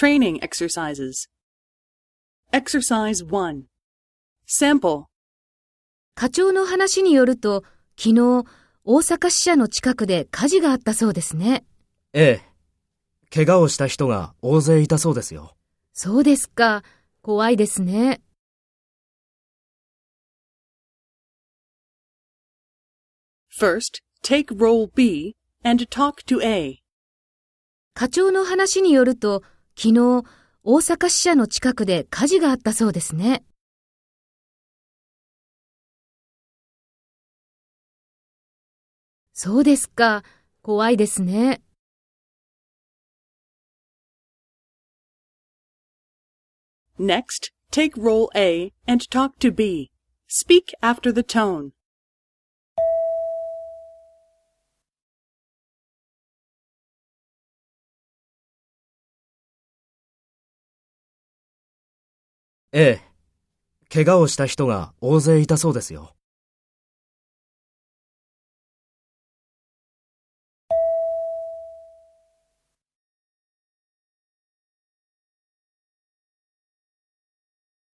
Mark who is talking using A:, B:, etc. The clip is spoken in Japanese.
A: Training exercises. Exercise 1. Sample.
B: 課長の話によると、昨日、大阪支社の近くで火事があったそうですね。
C: ええ。怪我をした人が大勢いたそうですよ。
B: そうですか。怖いですね。
A: First, take role B and talk to A.
B: 課長の話によると、昨日、大阪支社の近くで火事があったそうですね。そうですか。怖いですね。
A: Next, take role A and talk to B. Speak after the tone.
C: ええ。怪我をした人が大勢いたそうですよ。